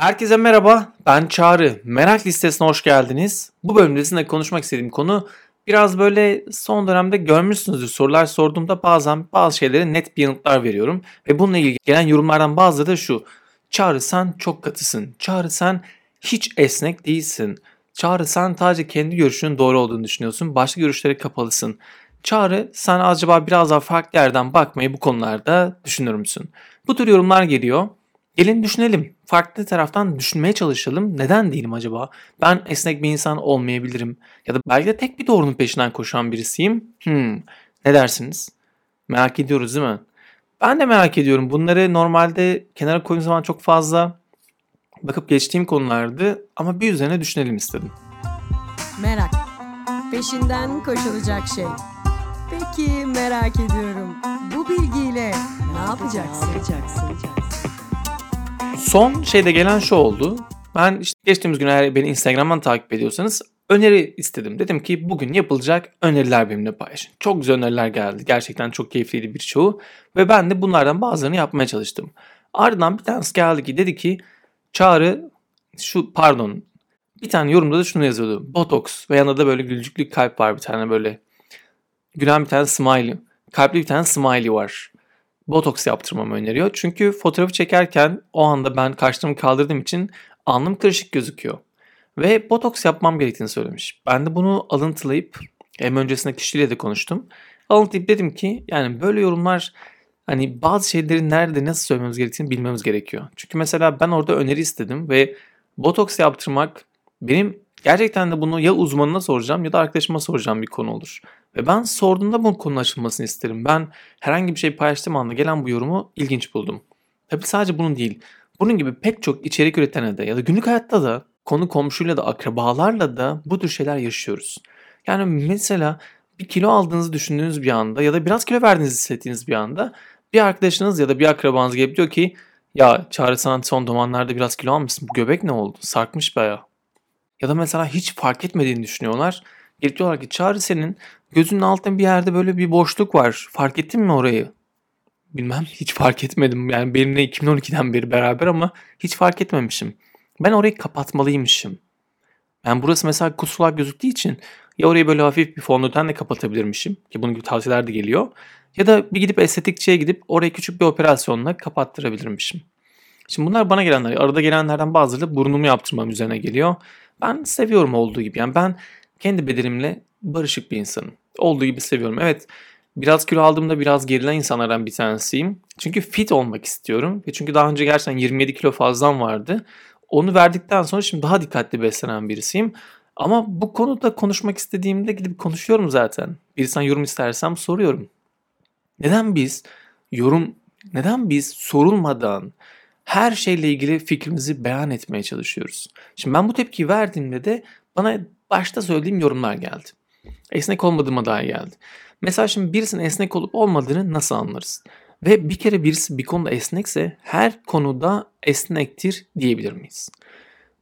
Herkese merhaba, ben Çağrı. Merak listesine hoş geldiniz. Bu bölümde sizinle konuşmak istediğim konu biraz böyle son dönemde görmüşsünüzdür. Sorular sorduğumda bazen bazı şeylere net bir yanıtlar veriyorum. Ve bununla ilgili gelen yorumlardan bazıları da şu. Çağrı sen çok katısın. Çağrı sen hiç esnek değilsin. Çağrı sen sadece kendi görüşünün doğru olduğunu düşünüyorsun. Başka görüşlere kapalısın. Çağrı sen acaba biraz daha farklı yerden bakmayı bu konularda düşünür müsün? Bu tür yorumlar geliyor. Gelin düşünelim. Farklı taraftan düşünmeye çalışalım. Neden değilim acaba? Ben esnek bir insan olmayabilirim. Ya da belki de tek bir doğrunun peşinden koşan birisiyim. Hmm, ne dersiniz? Merak ediyoruz değil mi? Ben de merak ediyorum. Bunları normalde kenara koyduğum zaman çok fazla bakıp geçtiğim konulardı. Ama bir üzerine düşünelim istedim. Merak. Peşinden koşulacak şey. Peki merak ediyorum. Bu bilgiyle ne yapacaksın? Son şeyde gelen şu oldu. Ben işte geçtiğimiz gün eğer beni Instagram'dan takip ediyorsanız öneri istedim. Dedim ki bugün yapılacak öneriler benimle paylaşın. Çok güzel öneriler geldi. Gerçekten çok keyifliydi birçoğu. Ve ben de bunlardan bazılarını yapmaya çalıştım. Ardından bir tanesi geldi ki dedi ki Çağrı şu pardon bir tane yorumda da şunu yazıyordu. Botox ve yanında da böyle gülücüklü kalp var bir tane böyle. Gülen bir tane smiley. Kalpli bir tane smiley var. Botoks yaptırmamı öneriyor. Çünkü fotoğrafı çekerken o anda ben kaşlarımı kaldırdığım için alnım kırışık gözüküyor. Ve botoks yapmam gerektiğini söylemiş. Ben de bunu alıntılayıp hem öncesinde kişiyle de konuştum. Alıntılayıp dedim ki yani böyle yorumlar hani bazı şeyleri nerede nasıl söylememiz gerektiğini bilmemiz gerekiyor. Çünkü mesela ben orada öneri istedim ve botoks yaptırmak benim gerçekten de bunu ya uzmanına soracağım ya da arkadaşıma soracağım bir konu olur. Ve ben sorduğumda bu konunun açılmasını isterim. Ben herhangi bir şey paylaştığım anda gelen bu yorumu ilginç buldum. Tabi sadece bunun değil. Bunun gibi pek çok içerik üretene de ya da günlük hayatta da konu komşuyla da akrabalarla da bu tür şeyler yaşıyoruz. Yani mesela bir kilo aldığınızı düşündüğünüz bir anda ya da biraz kilo verdiğinizi hissettiğiniz bir anda bir arkadaşınız ya da bir akrabanız gelip diyor ki ya Çağrı sen son zamanlarda biraz kilo almışsın bu göbek ne oldu sarkmış baya. Ya da mesela hiç fark etmediğini düşünüyorlar. Gelip diyorlar ki Çağrı senin gözünün altında bir yerde böyle bir boşluk var. Fark ettin mi orayı? Bilmem hiç fark etmedim. Yani benimle 2012'den beri beraber ama hiç fark etmemişim. Ben orayı kapatmalıymışım. Yani burası mesela kusulak gözüktüğü için ya orayı böyle hafif bir fondötenle kapatabilirmişim ki bunun gibi tavsiyeler de geliyor. Ya da bir gidip estetikçiye gidip orayı küçük bir operasyonla kapattırabilirmişim. Şimdi bunlar bana gelenler. Arada gelenlerden bazıları burnumu yaptırmam üzerine geliyor. Ben seviyorum olduğu gibi. Yani ben kendi bedenimle barışık bir insanım. Olduğu gibi seviyorum. Evet biraz kilo aldığımda biraz gerilen insanlardan bir tanesiyim. Çünkü fit olmak istiyorum. Ve çünkü daha önce gerçekten 27 kilo fazlam vardı. Onu verdikten sonra şimdi daha dikkatli beslenen birisiyim. Ama bu konuda konuşmak istediğimde gidip konuşuyorum zaten. Birisinden yorum istersem soruyorum. Neden biz yorum, neden biz sorulmadan her şeyle ilgili fikrimizi beyan etmeye çalışıyoruz? Şimdi ben bu tepkiyi verdiğimde de bana başta söylediğim yorumlar geldi. Esnek olmadığıma dair geldi. Mesela şimdi birisinin esnek olup olmadığını nasıl anlarız? Ve bir kere birisi bir konuda esnekse her konuda esnektir diyebilir miyiz?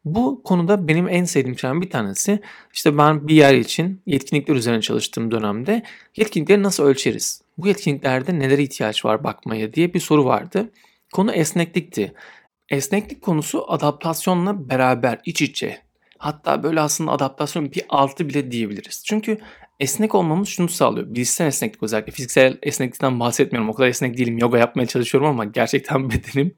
Bu konuda benim en sevdiğim şeyden bir tanesi işte ben bir yer için yetkinlikler üzerine çalıştığım dönemde yetkinlikleri nasıl ölçeriz? Bu yetkinliklerde nelere ihtiyaç var bakmaya diye bir soru vardı. Konu esneklikti. Esneklik konusu adaptasyonla beraber iç içe Hatta böyle aslında adaptasyon bir altı bile diyebiliriz. Çünkü esnek olmamız şunu sağlıyor. Bilişsel esneklik özellikle. Fiziksel esneklikten bahsetmiyorum. O kadar esnek değilim. Yoga yapmaya çalışıyorum ama gerçekten bedenim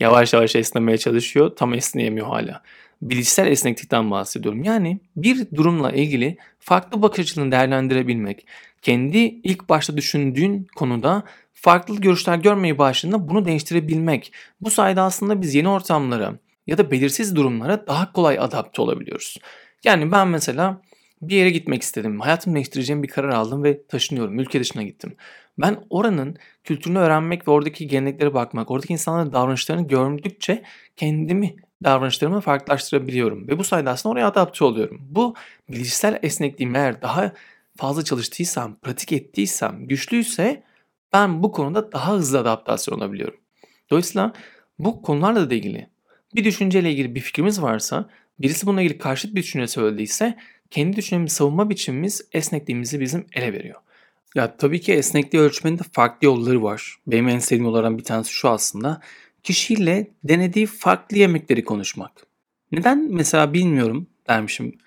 yavaş yavaş esnemeye çalışıyor. Tam esneyemiyor hala. Bilişsel esneklikten bahsediyorum. Yani bir durumla ilgili farklı bakış açılarını değerlendirebilmek, kendi ilk başta düşündüğün konuda farklı görüşler görmeyi başladığında bunu değiştirebilmek. Bu sayede aslında biz yeni ortamlara, ya da belirsiz durumlara daha kolay adapte olabiliyoruz. Yani ben mesela bir yere gitmek istedim. Hayatımı değiştireceğim bir karar aldım ve taşınıyorum. Ülke dışına gittim. Ben oranın kültürünü öğrenmek ve oradaki geleneklere bakmak, oradaki insanların davranışlarını gördükçe kendimi davranışlarımı farklılaştırabiliyorum. Ve bu sayede aslında oraya adapte oluyorum. Bu bilişsel esnekliğim eğer daha fazla çalıştıysam, pratik ettiysem, güçlüyse ben bu konuda daha hızlı adaptasyon olabiliyorum. Dolayısıyla bu konularla da ilgili bir düşünceyle ilgili bir fikrimiz varsa, birisi bununla ilgili karşıt bir düşünce söylediyse kendi düşüncemizi savunma biçimimiz esnekliğimizi bizim ele veriyor. Ya tabii ki esnekliği ölçmenin de farklı yolları var. Benim en sevdiğim yollardan bir tanesi şu aslında. kişiyle denediği farklı yemekleri konuşmak. Neden mesela bilmiyorum dermişim.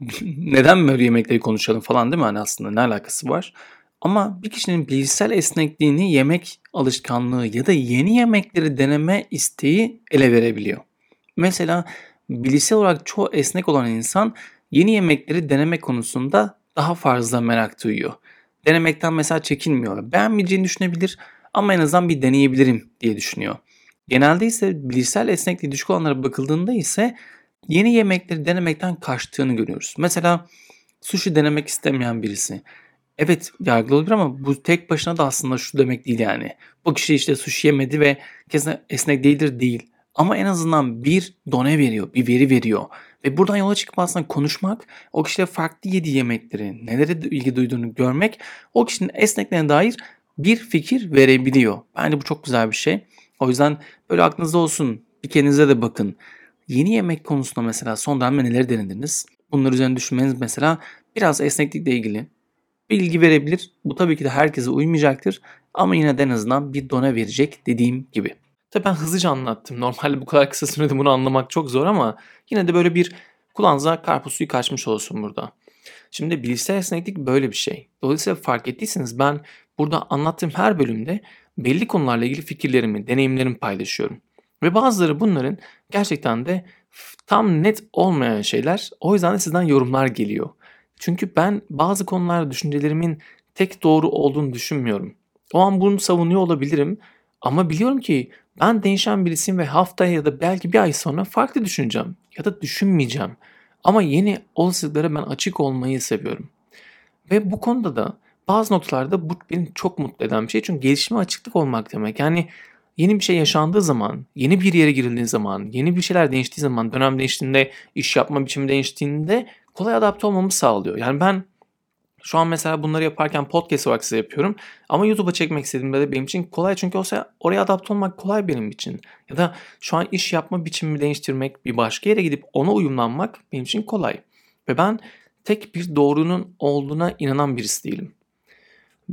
Neden böyle yemekleri konuşalım falan değil mi? Hani aslında ne alakası var? Ama bir kişinin bilişsel esnekliğini yemek alışkanlığı ya da yeni yemekleri deneme isteği ele verebiliyor. Mesela bilişsel olarak çoğu esnek olan insan yeni yemekleri deneme konusunda daha fazla merak duyuyor. Denemekten mesela çekinmiyor. Beğenmeyeceğini düşünebilir ama en azından bir deneyebilirim diye düşünüyor. Genelde ise bilişsel esnekliği düşük olanlara bakıldığında ise yeni yemekleri denemekten kaçtığını görüyoruz. Mesela sushi denemek istemeyen birisi. Evet yargılı olabilir ama bu tek başına da aslında şu demek değil yani. Bu kişi işte sushi yemedi ve kesin esnek değildir değil. Ama en azından bir done veriyor, bir veri veriyor. Ve buradan yola çıkıp aslında konuşmak, o kişiyle farklı yediği yemekleri, nelere ilgi duyduğunu görmek, o kişinin esnekliğine dair bir fikir verebiliyor. Bence bu çok güzel bir şey. O yüzden böyle aklınızda olsun. Bir kendinize de bakın. Yeni yemek konusunda mesela son dönemde neler denediniz? Bunlar üzerine düşünmeniz mesela biraz esneklikle ilgili bilgi verebilir. Bu tabii ki de herkese uymayacaktır. Ama yine de en azından bir dona verecek dediğim gibi. Tabii ben hızlıca anlattım. Normalde bu kadar kısa sürede bunu anlamak çok zor ama yine de böyle bir kulağınıza karpuz suyu kaçmış olsun burada. Şimdi bilişsel esneklik böyle bir şey. Dolayısıyla fark ettiyseniz ben burada anlattığım her bölümde belli konularla ilgili fikirlerimi, deneyimlerimi paylaşıyorum. Ve bazıları bunların gerçekten de tam net olmayan şeyler. O yüzden de sizden yorumlar geliyor. Çünkü ben bazı konularda düşüncelerimin tek doğru olduğunu düşünmüyorum. O an bunu savunuyor olabilirim ama biliyorum ki ben değişen birisiyim ve haftaya ya da belki bir ay sonra farklı düşüneceğim ya da düşünmeyeceğim. Ama yeni olasılıklara ben açık olmayı seviyorum. Ve bu konuda da bazı noktalarda bu beni çok mutlu eden bir şey. Çünkü gelişime açıklık olmak demek. Yani yeni bir şey yaşandığı zaman, yeni bir yere girildiği zaman, yeni bir şeyler değiştiği zaman, dönem değiştiğinde, iş yapma biçimi değiştiğinde kolay adapte olmamı sağlıyor. Yani ben şu an mesela bunları yaparken podcast olarak size yapıyorum. Ama YouTube'a çekmek istediğimde de benim için kolay. Çünkü oraya adapte olmak kolay benim için. Ya da şu an iş yapma biçimimi değiştirmek, bir başka yere gidip ona uyumlanmak benim için kolay. Ve ben tek bir doğrunun olduğuna inanan birisi değilim.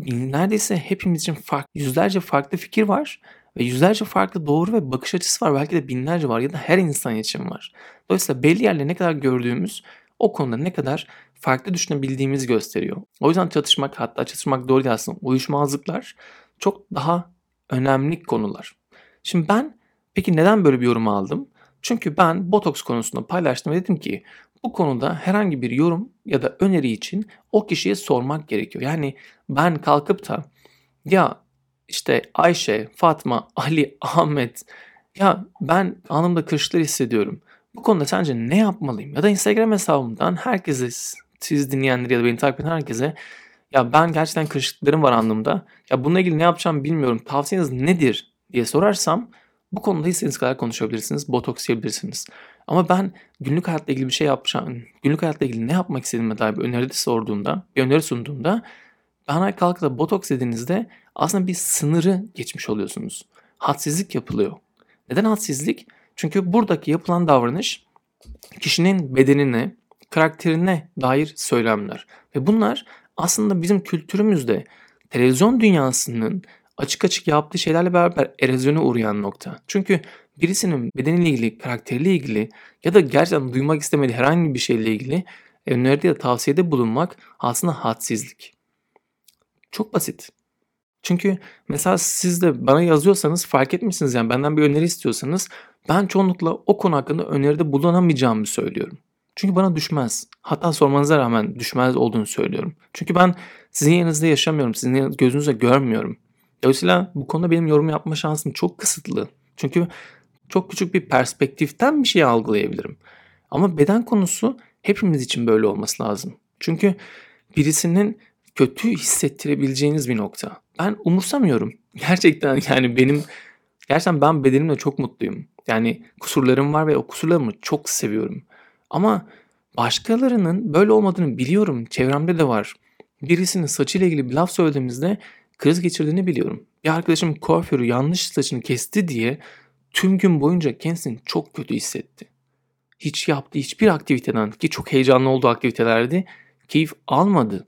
Neredeyse hepimiz için farklı, yüzlerce farklı fikir var. Ve yüzlerce farklı doğru ve bakış açısı var. Belki de binlerce var ya da her insan için var. Dolayısıyla belli yerlere ne kadar gördüğümüz o konuda ne kadar farklı düşünebildiğimizi gösteriyor. O yüzden çatışmak hatta çatışmak doğru değil aslında uyuşmazlıklar çok daha önemli konular. Şimdi ben peki neden böyle bir yorum aldım? Çünkü ben botoks konusunda paylaştım ve dedim ki bu konuda herhangi bir yorum ya da öneri için o kişiye sormak gerekiyor. Yani ben kalkıp da ya işte Ayşe, Fatma, Ali, Ahmet ya ben anımda kırışlar hissediyorum. Bu konuda sence ne yapmalıyım? Ya da Instagram hesabımdan herkese, siz dinleyenleri ya da beni takip eden herkese ya ben gerçekten kırışıklıklarım var anlamda. Ya bununla ilgili ne yapacağım bilmiyorum. Tavsiyeniz nedir diye sorarsam bu konuda istediğiniz kadar konuşabilirsiniz. Botoks yiyebilirsiniz. Ama ben günlük hayatla ilgili bir şey yapacağım. Günlük hayatla ilgili ne yapmak istediğime dair bir öneri sorduğumda, bir öneri sunduğumda bana kalkıp da botoks dediğinizde aslında bir sınırı geçmiş oluyorsunuz. Hadsizlik yapılıyor. Neden hadsizlik? Çünkü buradaki yapılan davranış kişinin bedenine, karakterine dair söylemler. Ve bunlar aslında bizim kültürümüzde televizyon dünyasının açık açık yaptığı şeylerle beraber erozyona uğrayan nokta. Çünkü birisinin bedeniyle ilgili, karakteriyle ilgili ya da gerçekten duymak istemediği herhangi bir şeyle ilgili öneride ya da tavsiyede bulunmak aslında hadsizlik. Çok basit. Çünkü mesela siz de bana yazıyorsanız fark etmişsiniz yani benden bir öneri istiyorsanız ben çoğunlukla o konu hakkında öneride bulunamayacağımı söylüyorum. Çünkü bana düşmez. Hatta sormanıza rağmen düşmez olduğunu söylüyorum. Çünkü ben sizin yerinizde yaşamıyorum. Sizin gözünüzle görmüyorum. Dolayısıyla bu konuda benim yorum yapma şansım çok kısıtlı. Çünkü çok küçük bir perspektiften bir şey algılayabilirim. Ama beden konusu hepimiz için böyle olması lazım. Çünkü birisinin kötü hissettirebileceğiniz bir nokta. Ben umursamıyorum. Gerçekten yani benim gerçekten ben bedenimle çok mutluyum. Yani kusurlarım var ve o kusurlarımı çok seviyorum. Ama başkalarının böyle olmadığını biliyorum. Çevremde de var. Birisinin saçıyla ilgili bir laf söylediğimizde kriz geçirdiğini biliyorum. Bir arkadaşım kuaförü yanlış saçını kesti diye tüm gün boyunca kendisini çok kötü hissetti. Hiç yaptığı hiçbir aktiviteden ki çok heyecanlı olduğu aktivitelerdi keyif almadı.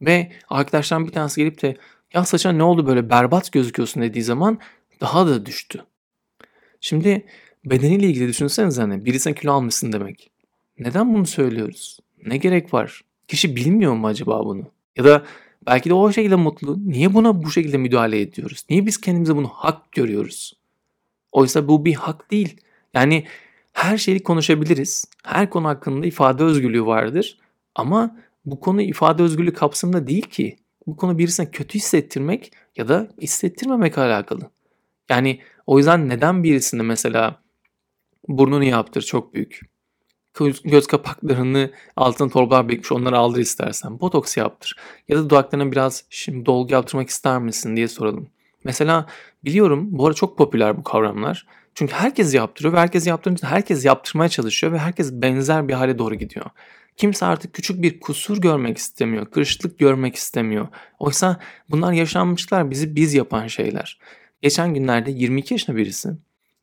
Ve arkadaşlarım bir tanesi gelip de ya saçına ne oldu böyle berbat gözüküyorsun dediği zaman daha da düştü. Şimdi bedeniyle ilgili düşünsenize hani birisine kilo almışsın demek. Neden bunu söylüyoruz? Ne gerek var? Kişi bilmiyor mu acaba bunu? Ya da belki de o şekilde mutlu. Niye buna bu şekilde müdahale ediyoruz? Niye biz kendimize bunu hak görüyoruz? Oysa bu bir hak değil. Yani her şeyi konuşabiliriz. Her konu hakkında ifade özgürlüğü vardır. Ama bu konu ifade özgürlüğü kapsamında değil ki. Bu konu birisine kötü hissettirmek ya da hissettirmemek alakalı. Yani o yüzden neden birisine mesela burnunu yaptır çok büyük. Göz kapaklarını altın torbalar bekmiş onları aldır istersen. Botoks yaptır. Ya da dudaklarına biraz şimdi dolgu yaptırmak ister misin diye soralım. Mesela biliyorum bu ara çok popüler bu kavramlar. Çünkü herkes yaptırıyor ve herkes yaptırınca herkes yaptırmaya çalışıyor ve herkes benzer bir hale doğru gidiyor. Kimse artık küçük bir kusur görmek istemiyor, kırışıklık görmek istemiyor. Oysa bunlar yaşanmışlar, bizi biz yapan şeyler. Geçen günlerde 22 yaşında birisi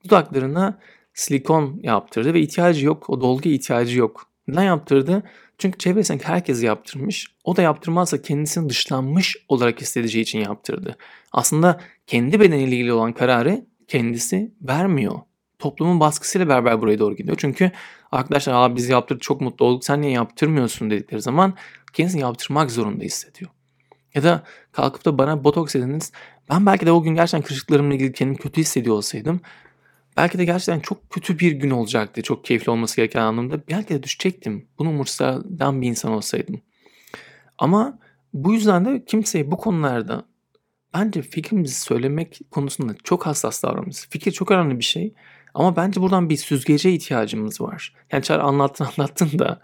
dudaklarına silikon yaptırdı ve ihtiyacı yok, o dolguya ihtiyacı yok. Neden yaptırdı? Çünkü çevresindeki herkes yaptırmış. O da yaptırmazsa kendisini dışlanmış olarak hissedeceği için yaptırdı. Aslında kendi bedeniyle ilgili olan kararı kendisi vermiyor. Toplumun baskısıyla beraber buraya doğru gidiyor. Çünkü arkadaşlar Aa, biz yaptırdık çok mutlu olduk sen niye yaptırmıyorsun dedikleri zaman kendisini yaptırmak zorunda hissediyor. Ya da kalkıp da bana botoks dediniz. Ben belki de o gün gerçekten kırışıklarımla ilgili kendimi kötü hissediyor olsaydım belki de gerçekten çok kötü bir gün olacaktı. Çok keyifli olması gereken anlamda. Belki de düşecektim. Bunu umursayan bir insan olsaydım. Ama bu yüzden de kimseye bu konularda bence fikrimizi söylemek konusunda çok hassas davranmamız. Fikir çok önemli bir şey. Ama bence buradan bir süzgece ihtiyacımız var. Yani Çağrı anlattın anlattın da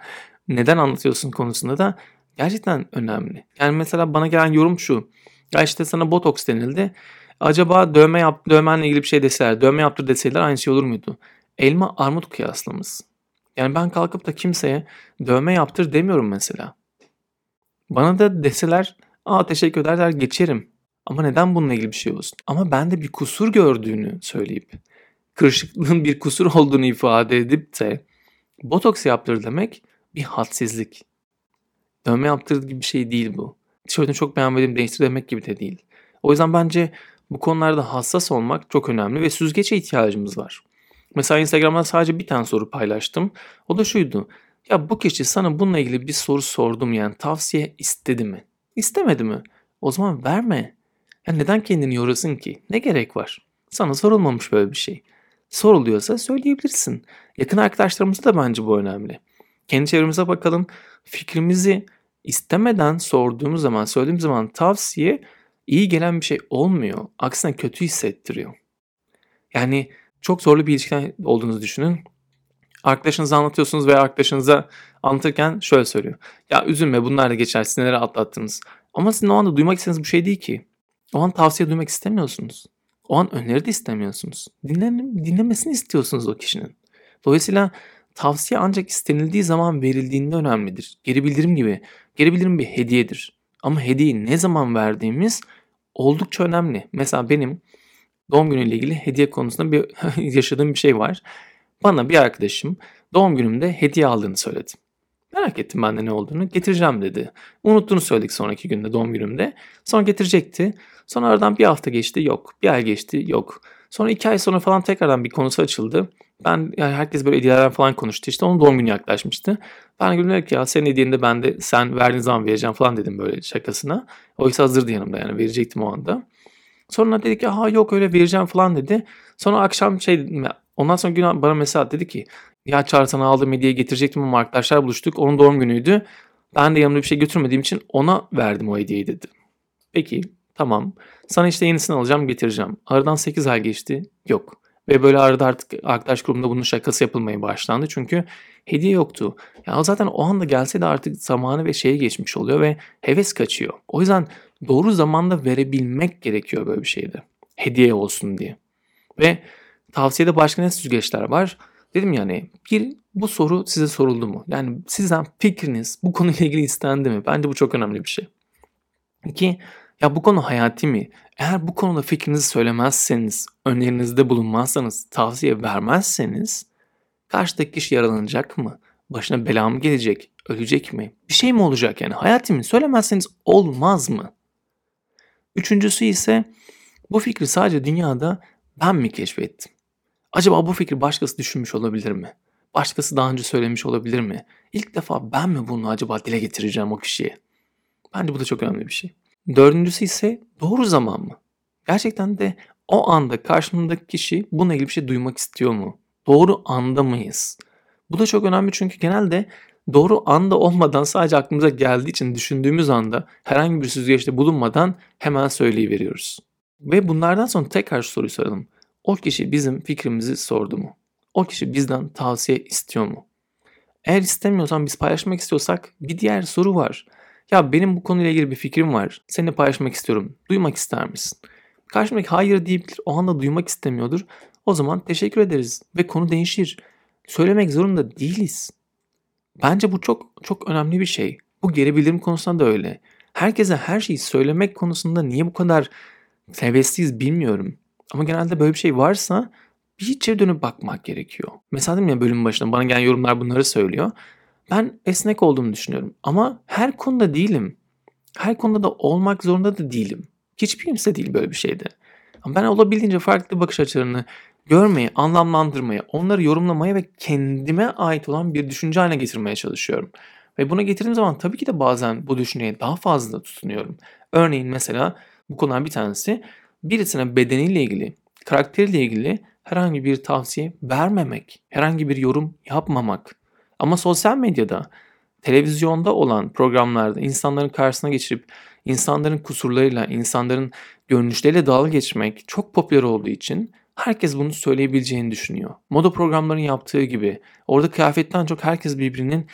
neden anlatıyorsun konusunda da gerçekten önemli. Yani mesela bana gelen yorum şu. Ya işte sana botoks denildi. Acaba dövme yap, dövmenle ilgili bir şey deseler, dövme yaptır deseler aynı şey olur muydu? Elma armut kıyaslamız. Yani ben kalkıp da kimseye dövme yaptır demiyorum mesela. Bana da deseler, aa teşekkür ederler geçerim. Ama neden bununla ilgili bir şey olsun? Ama ben de bir kusur gördüğünü söyleyip, kırışıklığın bir kusur olduğunu ifade edip de botoks yaptır demek bir hadsizlik. Dövme yaptır gibi bir şey değil bu. Tişörtünü çok beğenmedim değiştir demek gibi de değil. O yüzden bence bu konularda hassas olmak çok önemli ve süzgece ihtiyacımız var. Mesela Instagram'da sadece bir tane soru paylaştım. O da şuydu. Ya bu kişi sana bununla ilgili bir soru sordum yani tavsiye istedi mi? İstemedi mi? O zaman verme. Ya neden kendini yorasın ki? Ne gerek var? Sana sorulmamış böyle bir şey. Soruluyorsa söyleyebilirsin. Yakın arkadaşlarımızda da bence bu önemli. Kendi çevremize bakalım. Fikrimizi istemeden sorduğumuz zaman, söylediğimiz zaman tavsiye iyi gelen bir şey olmuyor. Aksine kötü hissettiriyor. Yani çok zorlu bir ilişkiden olduğunuzu düşünün. Arkadaşınıza anlatıyorsunuz veya arkadaşınıza anlatırken şöyle söylüyor. Ya üzülme bunlar da geçer siz neler atlattınız. Ama sizin o anda duymak istediğiniz bir şey değil ki. O an tavsiye duymak istemiyorsunuz. O an öneri de istemiyorsunuz. Dinlen, dinlemesini istiyorsunuz o kişinin. Dolayısıyla tavsiye ancak istenildiği zaman verildiğinde önemlidir. Geri bildirim gibi. Geri bildirim bir hediyedir. Ama hediyeyi ne zaman verdiğimiz oldukça önemli. Mesela benim doğum günüyle ilgili hediye konusunda bir yaşadığım bir şey var. Bana bir arkadaşım doğum günümde hediye aldığını söyledi. Merak ettim ben de ne olduğunu. Getireceğim dedi. Unuttuğunu söyledik sonraki günde doğum günümde. Sonra getirecekti. Sonra aradan bir hafta geçti yok. Bir ay geçti yok. Sonra iki ay sonra falan tekrardan bir konusu açıldı. Ben yani herkes böyle hediyelerden falan konuştu işte. Onun doğum günü yaklaşmıştı. Ben dedim ki ya senin hediyeni de ben de sen verdiğin zaman vereceğim falan dedim böyle şakasına. Oysa hazırdı yanımda yani verecektim o anda. Sonra dedi ki ha yok öyle vereceğim falan dedi. Sonra akşam şey ondan sonra gün bana mesaj dedi ki ya Çağrı sana aldığım hediye getirecektim ama arkadaşlar buluştuk. Onun doğum günüydü. Ben de yanımda bir şey götürmediğim için ona verdim o hediyeyi dedi. Peki tamam. Sana işte yenisini alacağım getireceğim. Aradan 8 ay geçti. Yok. Ve böyle arada artık arkadaş grubunda bunun şakası yapılmaya başlandı. Çünkü hediye yoktu. Ya zaten o anda gelse de artık zamanı ve şeye geçmiş oluyor ve heves kaçıyor. O yüzden doğru zamanda verebilmek gerekiyor böyle bir şeyde. Hediye olsun diye. Ve tavsiyede başka ne süzgeçler var? Dedim yani bir bu soru size soruldu mu? Yani sizden fikriniz bu konuyla ilgili istendi mi? Bence bu çok önemli bir şey. İki, ya bu konu hayati mi? Eğer bu konuda fikrinizi söylemezseniz, önerinizde bulunmazsanız, tavsiye vermezseniz karşıdaki kişi yaralanacak mı? Başına bela mı gelecek? Ölecek mi? Bir şey mi olacak yani? Hayati mi? Söylemezseniz olmaz mı? Üçüncüsü ise bu fikri sadece dünyada ben mi keşfettim? Acaba bu fikri başkası düşünmüş olabilir mi? Başkası daha önce söylemiş olabilir mi? İlk defa ben mi bunu acaba dile getireceğim o kişiye? Bence bu da çok önemli bir şey. Dördüncüsü ise doğru zaman mı? Gerçekten de o anda karşımdaki kişi bununla ilgili bir şey duymak istiyor mu? Doğru anda mıyız? Bu da çok önemli çünkü genelde doğru anda olmadan sadece aklımıza geldiği için düşündüğümüz anda herhangi bir süzgeçte bulunmadan hemen söyleyiveriyoruz. Ve bunlardan sonra tekrar şu soruyu soralım. O kişi bizim fikrimizi sordu mu? O kişi bizden tavsiye istiyor mu? Eğer istemiyorsan biz paylaşmak istiyorsak bir diğer soru var. Ya benim bu konuyla ilgili bir fikrim var. Seninle paylaşmak istiyorum. Duymak ister misin? Karşımdaki hayır diyebilir. O anda duymak istemiyordur. O zaman teşekkür ederiz ve konu değişir. Söylemek zorunda değiliz. Bence bu çok çok önemli bir şey. Bu geri bildirim konusunda da öyle. Herkese her şeyi söylemek konusunda niye bu kadar hevesliyiz bilmiyorum. Ama genelde böyle bir şey varsa bir içeri dönüp bakmak gerekiyor. Mesela dedim ya bölüm başında bana gelen yorumlar bunları söylüyor. Ben esnek olduğumu düşünüyorum. Ama her konuda değilim. Her konuda da olmak zorunda da değilim. Hiçbir kimse değil böyle bir şeyde. Ama ben olabildiğince farklı bakış açılarını görmeyi, anlamlandırmaya, onları yorumlamaya ve kendime ait olan bir düşünce haline getirmeye çalışıyorum. Ve buna getirdiğim zaman tabii ki de bazen bu düşünceye daha fazla tutunuyorum. Örneğin mesela bu konudan bir tanesi birisine bedeniyle ilgili, karakteriyle ilgili herhangi bir tavsiye vermemek, herhangi bir yorum yapmamak. Ama sosyal medyada, televizyonda olan programlarda insanların karşısına geçirip insanların kusurlarıyla, insanların görünüşleriyle dalga geçmek çok popüler olduğu için herkes bunu söyleyebileceğini düşünüyor. Moda programlarının yaptığı gibi orada kıyafetten çok herkes birbirinin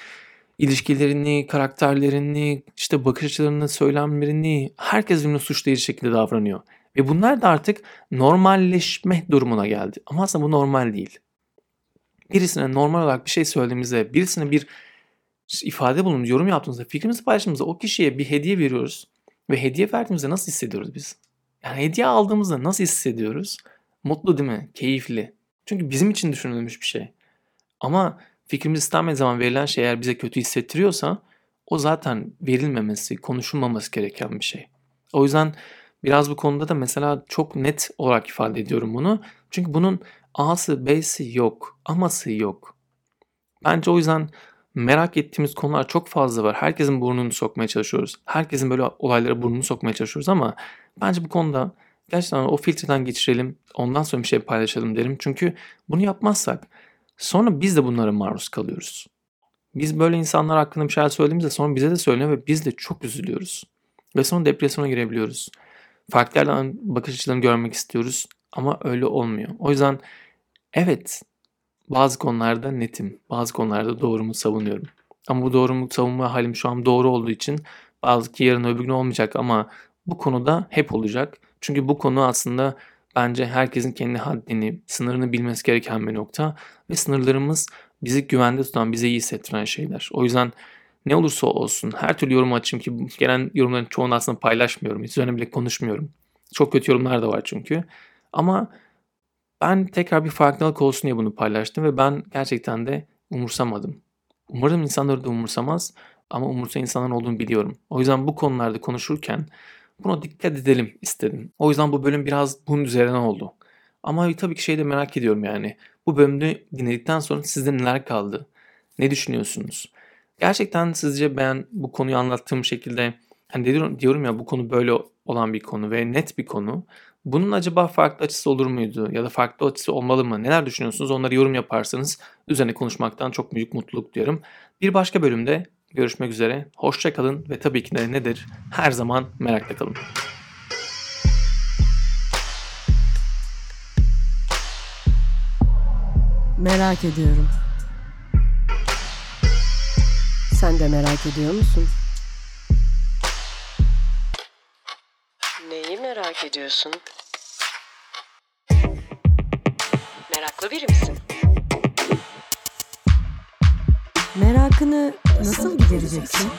ilişkilerini, karakterlerini, işte bakış açılarını, söylemlerini herkes birbirine suçlayıcı şekilde davranıyor. Ve bunlar da artık normalleşme durumuna geldi. Ama aslında bu normal değil. Birisine normal olarak bir şey söylediğimizde, birisine bir ifade bulunduğunda, yorum yaptığımızda, fikrimizi paylaştığımızda o kişiye bir hediye veriyoruz. Ve hediye verdiğimizde nasıl hissediyoruz biz? Yani hediye aldığımızda nasıl hissediyoruz? Mutlu değil mi? Keyifli. Çünkü bizim için düşünülmüş bir şey. Ama fikrimiz istenmediği zaman verilen şey eğer bize kötü hissettiriyorsa o zaten verilmemesi, konuşulmaması gereken bir şey. O yüzden biraz bu konuda da mesela çok net olarak ifade ediyorum bunu. Çünkü bunun A'sı, B'si yok, aması yok. Bence o yüzden merak ettiğimiz konular çok fazla var. Herkesin burnunu sokmaya çalışıyoruz. Herkesin böyle olaylara burnunu sokmaya çalışıyoruz ama bence bu konuda gerçekten o filtreden geçirelim. Ondan sonra bir şey paylaşalım derim. Çünkü bunu yapmazsak sonra biz de bunlara maruz kalıyoruz. Biz böyle insanlar hakkında bir şeyler söylediğimizde sonra bize de söyleniyor ve biz de çok üzülüyoruz. Ve sonra depresyona girebiliyoruz. Farklı yerden bakış açılarını görmek istiyoruz ama öyle olmuyor. O yüzden evet bazı konularda netim, bazı konularda doğrumu savunuyorum. Ama bu doğrumu savunma halim şu an doğru olduğu için bazı ki yarın öbür gün olmayacak ama bu konuda hep olacak. Çünkü bu konu aslında bence herkesin kendi haddini, sınırını bilmesi gereken bir nokta ve sınırlarımız bizi güvende tutan, bize iyi hissettiren şeyler. O yüzden ne olursa olsun her türlü yorum açayım ki gelen yorumların çoğunu aslında paylaşmıyorum. Hiç üzerine bile konuşmuyorum. Çok kötü yorumlar da var çünkü. Ama ben tekrar bir farkındalık olsun diye bunu paylaştım ve ben gerçekten de umursamadım. Umarım insanları da umursamaz ama umursa insanların olduğunu biliyorum. O yüzden bu konularda konuşurken buna dikkat edelim istedim. O yüzden bu bölüm biraz bunun üzerine oldu. Ama tabii ki şey de merak ediyorum yani. Bu bölümü dinledikten sonra sizde neler kaldı? Ne düşünüyorsunuz? Gerçekten sizce ben bu konuyu anlattığım şekilde hani diyorum, diyorum ya bu konu böyle olan bir konu ve net bir konu. Bunun acaba farklı açısı olur muydu ya da farklı açısı olmalı mı? Neler düşünüyorsunuz? Onları yorum yaparsanız üzerine konuşmaktan çok büyük mutluluk duyarım. Bir başka bölümde görüşmek üzere. Hoşça kalın ve tabii ki de nedir? Her zaman merakla kalın. Merak ediyorum. Sen de merak ediyor musun? Merak ediyorsun? Meraklı biri misin? Merakını nasıl gidereceksin?